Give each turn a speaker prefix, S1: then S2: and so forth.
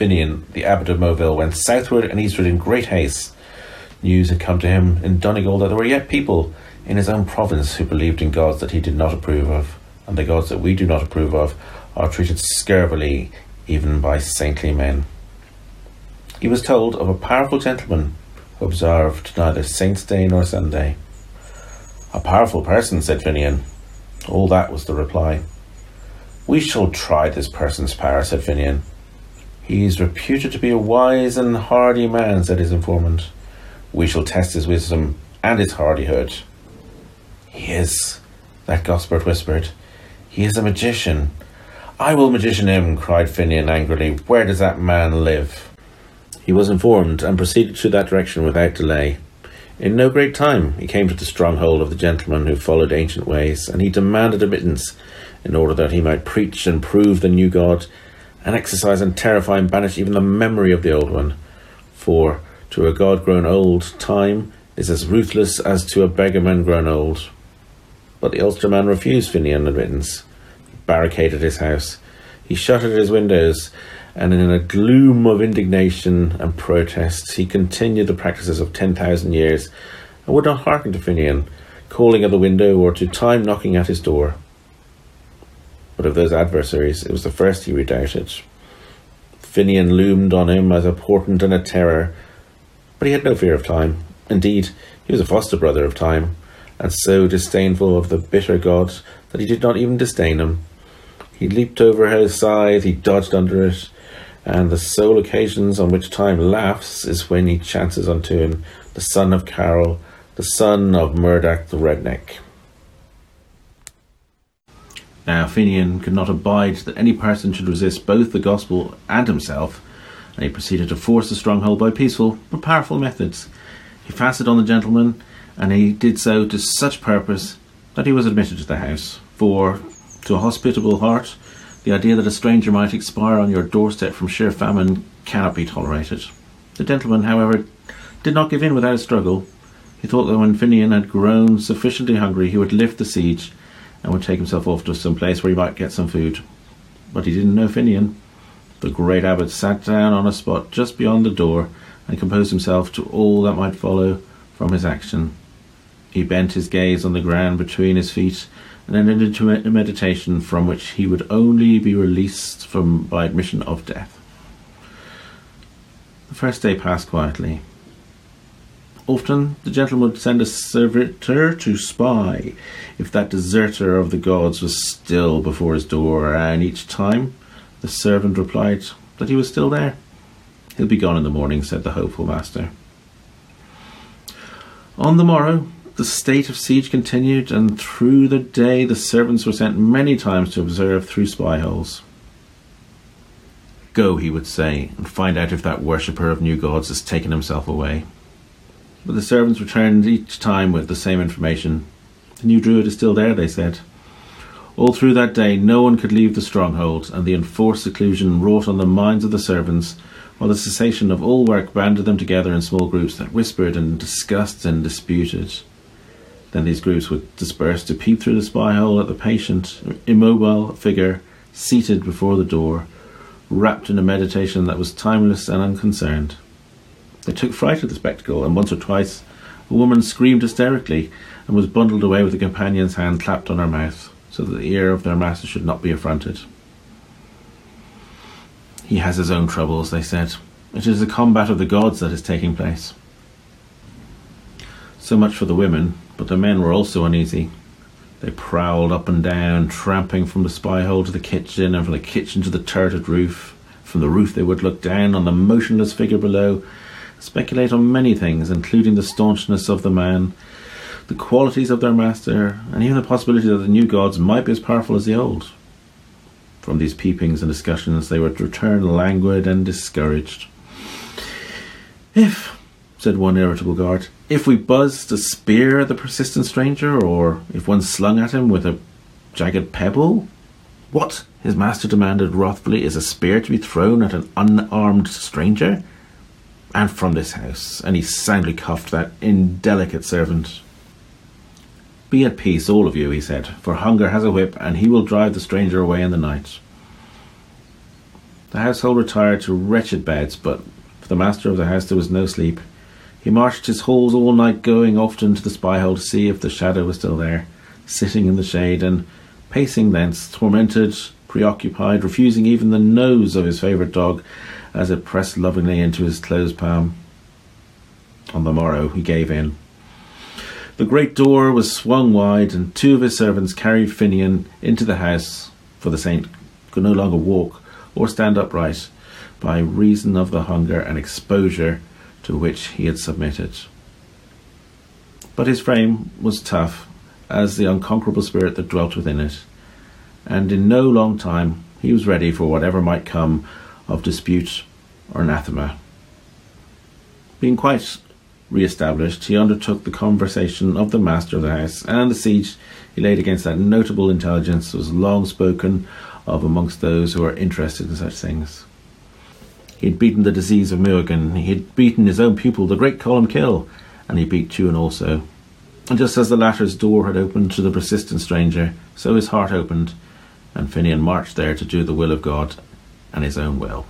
S1: Finian, the abbot of Moville, went southward and eastward in great haste. News had come to him in Donegal that there were yet people in his own province who believed in gods that he did not approve of, and the gods that we do not approve of are treated scurvily even by saintly men. He was told of a powerful gentleman who observed neither saint's day nor Sunday. A powerful person, said Finian. All that was the reply. We shall try this person's power, said Finian. He is reputed to be a wise and hardy man, said his informant. We shall test his wisdom and his hardihood. He is, that Gosbert whispered. He is a magician. I will magician him, cried Finian angrily. Where does that man live? He was informed and proceeded to that direction without delay. In no great time he came to the stronghold of the gentleman who followed ancient ways, and he demanded admittance in order that he might preach and prove the new God, and exercise and terrify and banish even the memory of the old one. For to a God grown old, time is as ruthless as to a beggarman grown old. But the Ulsterman refused Finian admittance, barricaded his house, he shuttered his windows, and in a gloom of indignation and protest, he continued the practices of 10,000 years and would not hearken to Finian, calling at the window or to time knocking at his door. But of those adversaries, it was the first he redoubted. Finian loomed on him as a portent and a terror, but he had no fear of time. Indeed, he was a foster brother of time, and so disdainful of the bitter god that he did not even disdain him. He leaped over his side, he dodged under it, and the sole occasions on which time laughs is when he chances unto him the son of Cairill, the son of Muredac the Redneck. Uh, now Finian could not abide that any person should resist both the gospel and himself, and he proceeded to force the stronghold by peaceful but powerful methods. He fastened on the gentleman, and he did so to such purpose that he was admitted to the house. For to a hospitable heart, the idea that a stranger might expire on your doorstep from sheer famine cannot be tolerated. The gentleman, however, did not give in without a struggle. He thought that when Finian had grown sufficiently hungry, he would lift the siege and would take himself off to some place where he might get some food. But he didn't know Finian. The great abbot sat down on a spot just beyond the door and composed himself to all that might follow from his action. He bent his gaze on the ground between his feet and entered into a meditation from which he would only be released from by admission of death. The first day passed quietly. Often the gentleman would send a servitor to spy if that deserter of the gods was still before his door, and each time the servant replied that he was still there. He'll be gone in the morning, said the hopeful master. On the morrow, the state of siege continued, and through the day the servants were sent many times to observe through spy holes. Go, he would say, and find out if that worshipper of new gods has taken himself away. But the servants returned each time with the same information. The new druid is still there, they said. All through that day, no one could leave the stronghold, and the enforced seclusion wrought on the minds of the servants, while the cessation of all work banded them together in small groups that whispered and discussed and disputed. Then these groups would disperse to peep through the spy hole at the patient, immobile figure seated before the door, wrapped in a meditation that was timeless and unconcerned. They took fright at the spectacle, and once or twice a woman screamed hysterically and was bundled away with a companion's hand clapped on her mouth, so that the ear of their master should not be affronted. He has his own troubles, they said. It is a combat of the gods that is taking place. So much for the women, but the men were also uneasy. They prowled up and down, tramping from the spy hole to the kitchen, and from the kitchen to the turreted roof. From the roof they would look down on the motionless figure below, speculate on many things, including the staunchness of the man, the qualities of their master, and even the possibility that the new gods might be as powerful as the old. From these peepings and discussions they would return languid and discouraged. If, said one irritable guard, if we buzzed a spear at the persistent stranger, or if one slung at him with a jagged pebble? What, his master demanded wrathfully, is a spear to be thrown at an unarmed stranger? And from this house, and he soundly cuffed that indelicate servant. Be at peace, all of you, he said, for hunger has a whip, and he will drive the stranger away in the night. The household retired to wretched beds, but for the master of the house there was no sleep. He marched his halls all night, going often to the spy hole to see if the shadow was still there, sitting in the shade and pacing thence, tormented, preoccupied, refusing even the nose of his favourite dog as it pressed lovingly into his closed palm. On the morrow he gave in. The great door was swung wide, and two of his servants carried Finian into the house, for the saint could no longer walk or stand upright by reason of the hunger and exposure to which he had submitted. But his frame was tough as the unconquerable spirit that dwelt within it, and in no long time he was ready for whatever might come of dispute or anathema. Being quite re-established, he undertook the conversation of the master of the house, and the siege he laid against that notable intelligence was long spoken of amongst those who are interested in such things. He had beaten the disease of Muigan, he had beaten his own pupil, the great Columkill, and he beat Tuan also. And just as the latter's door had opened to the persistent stranger, so his heart opened, and Finian marched there to do the will of God and his own will.